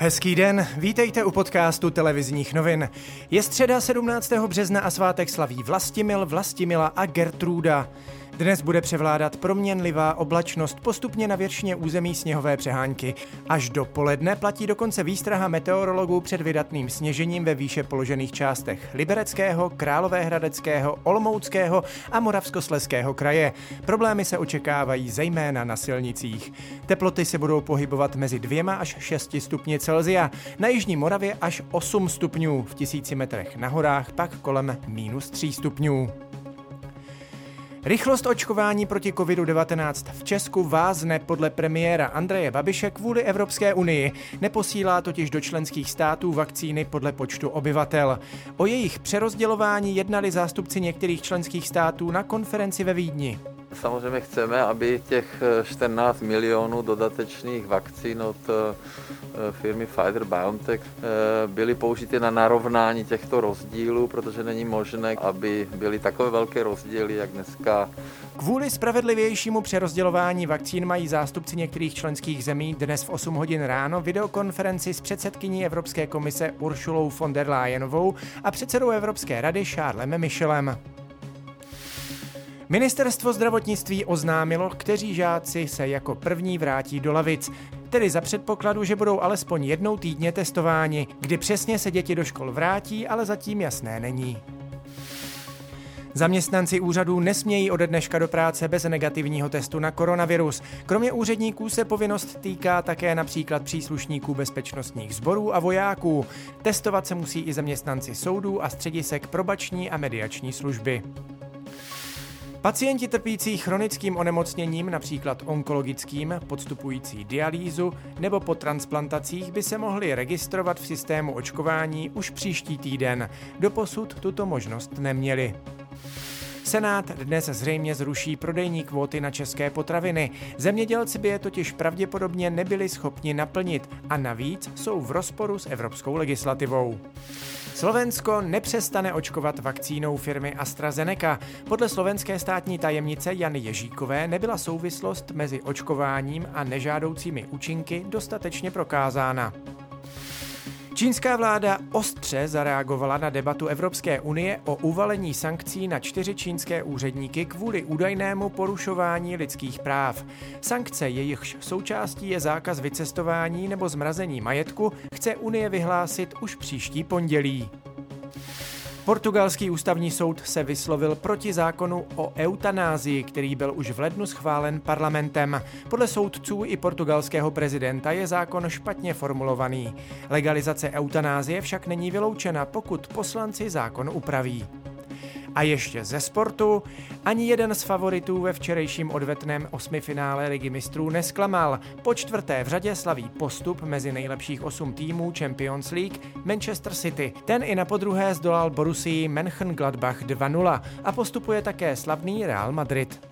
Hezký den, vítejte u podcastu televizních novin. Je středa 17. března a svátek slaví Vlastimil, Vlastimila a Gertruda. Dnes bude převládat proměnlivá oblačnost postupně na většině území sněhové přehánky. Až do poledne platí dokonce výstraha meteorologů před vydatným sněžením ve výše položených částech Libereckého, Královéhradeckého, Olomouckého a Moravskosleského kraje. Problémy se očekávají zejména na silnicích. Teploty se budou pohybovat mezi dvěma až 6 stupni Celzia, na Jižní Moravě až 8 stupňů, v tisíci metrech na horách pak kolem minus 3 stupňů. Rychlost očkování proti COVID-19 v Česku vázne podle premiéra Andreje Babiše kvůli Evropské unii. Neposílá totiž do členských států vakcíny podle počtu obyvatel. O jejich přerozdělování jednali zástupci některých členských států na konferenci ve Vídni. Samozřejmě chceme, aby těch 14 milionů dodatečných vakcín od eh, firmy Pfizer-BioNTech eh, byly použity na narovnání těchto rozdílů, protože není možné, aby byly takové velké rozdíly, jak dneska. Kvůli spravedlivějšímu přerozdělování vakcín mají zástupci některých členských zemí dnes v 8 hodin ráno videokonferenci s předsedkyní Evropské komise Uršulou von der Leyenovou a předsedou Evropské rady Charlesem Michelem. Ministerstvo zdravotnictví oznámilo, kteří žáci se jako první vrátí do lavic. Tedy za předpokladu, že budou alespoň jednou týdně testováni. Kdy přesně se děti do škol vrátí, ale zatím jasné není. Zaměstnanci úřadů nesmějí ode dneška do práce bez negativního testu na koronavirus. Kromě úředníků se povinnost týká také například příslušníků bezpečnostních sborů a vojáků. Testovat se musí i zaměstnanci soudů a středisek probační a mediační služby. Pacienti trpící chronickým onemocněním, například onkologickým, podstupující dialýzu nebo po transplantacích by se mohli registrovat v systému očkování už příští týden. Doposud tuto možnost neměli. Senát dnes zřejmě zruší prodejní kvóty na české potraviny. Zemědělci by je totiž pravděpodobně nebyli schopni naplnit a navíc jsou v rozporu s evropskou legislativou. Slovensko nepřestane očkovat vakcínou firmy AstraZeneca. Podle slovenské státní tajemnice Jany Ježíkové nebyla souvislost mezi očkováním a nežádoucími účinky dostatečně prokázána. Čínská vláda ostře zareagovala na debatu Evropské unie o uvalení sankcí na čtyři čínské úředníky kvůli údajnému porušování lidských práv. Sankce, jejichž součástí je zákaz vycestování nebo zmrazení majetku, chce Unie vyhlásit už příští pondělí. Portugalský ústavní soud se vyslovil proti zákonu o eutanázii, který byl už v lednu schválen parlamentem. Podle soudců i portugalského prezidenta je zákon špatně formulovaný. Legalizace eutanázie však není vyloučena, pokud poslanci zákon upraví. A ještě ze sportu. Ani jeden z favoritů ve včerejším odvetném osmifinále Ligy mistrů nesklamal. Po čtvrté v řadě slaví postup mezi nejlepších osm týmů Champions League Manchester City. Ten i na podruhé zdolal Borussii Mönchengladbach 2-0 a postupuje také slavný Real Madrid.